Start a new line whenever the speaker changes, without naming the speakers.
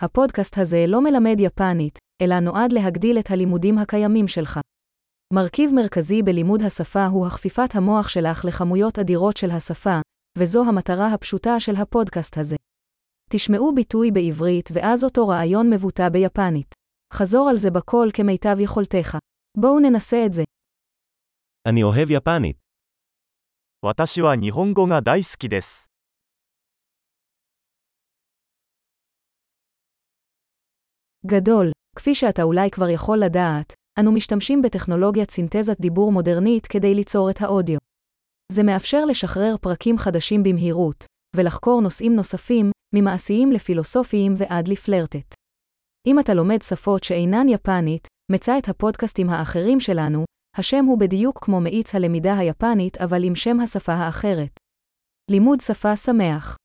הפודקאסט הזה לא מלמד יפנית, אלא נועד להגדיל את הלימודים הקיימים שלך. מרכיב מרכזי בלימוד השפה הוא הכפיפת המוח שלך לכמויות אדירות של השפה, וזו המטרה הפשוטה של הפודקאסט הזה. תשמעו ביטוי בעברית ואז אותו רעיון מבוטא ביפנית. חזור על זה בקול כמיטב יכולתך. בואו ננסה את זה.
אני אוהב יפנית.
私は日本語が大好きです。
גדול, כפי שאתה אולי כבר יכול לדעת, אנו משתמשים בטכנולוגיית סינתזת דיבור מודרנית כדי ליצור את האודיו. זה מאפשר לשחרר פרקים חדשים במהירות, ולחקור נושאים נוספים, ממעשיים לפילוסופיים ועד לפלרטט. אם אתה לומד שפות שאינן יפנית, מצא את הפודקאסטים האחרים שלנו, השם הוא בדיוק כמו מאיץ הלמידה היפנית אבל עם שם השפה האחרת. לימוד שפה שמח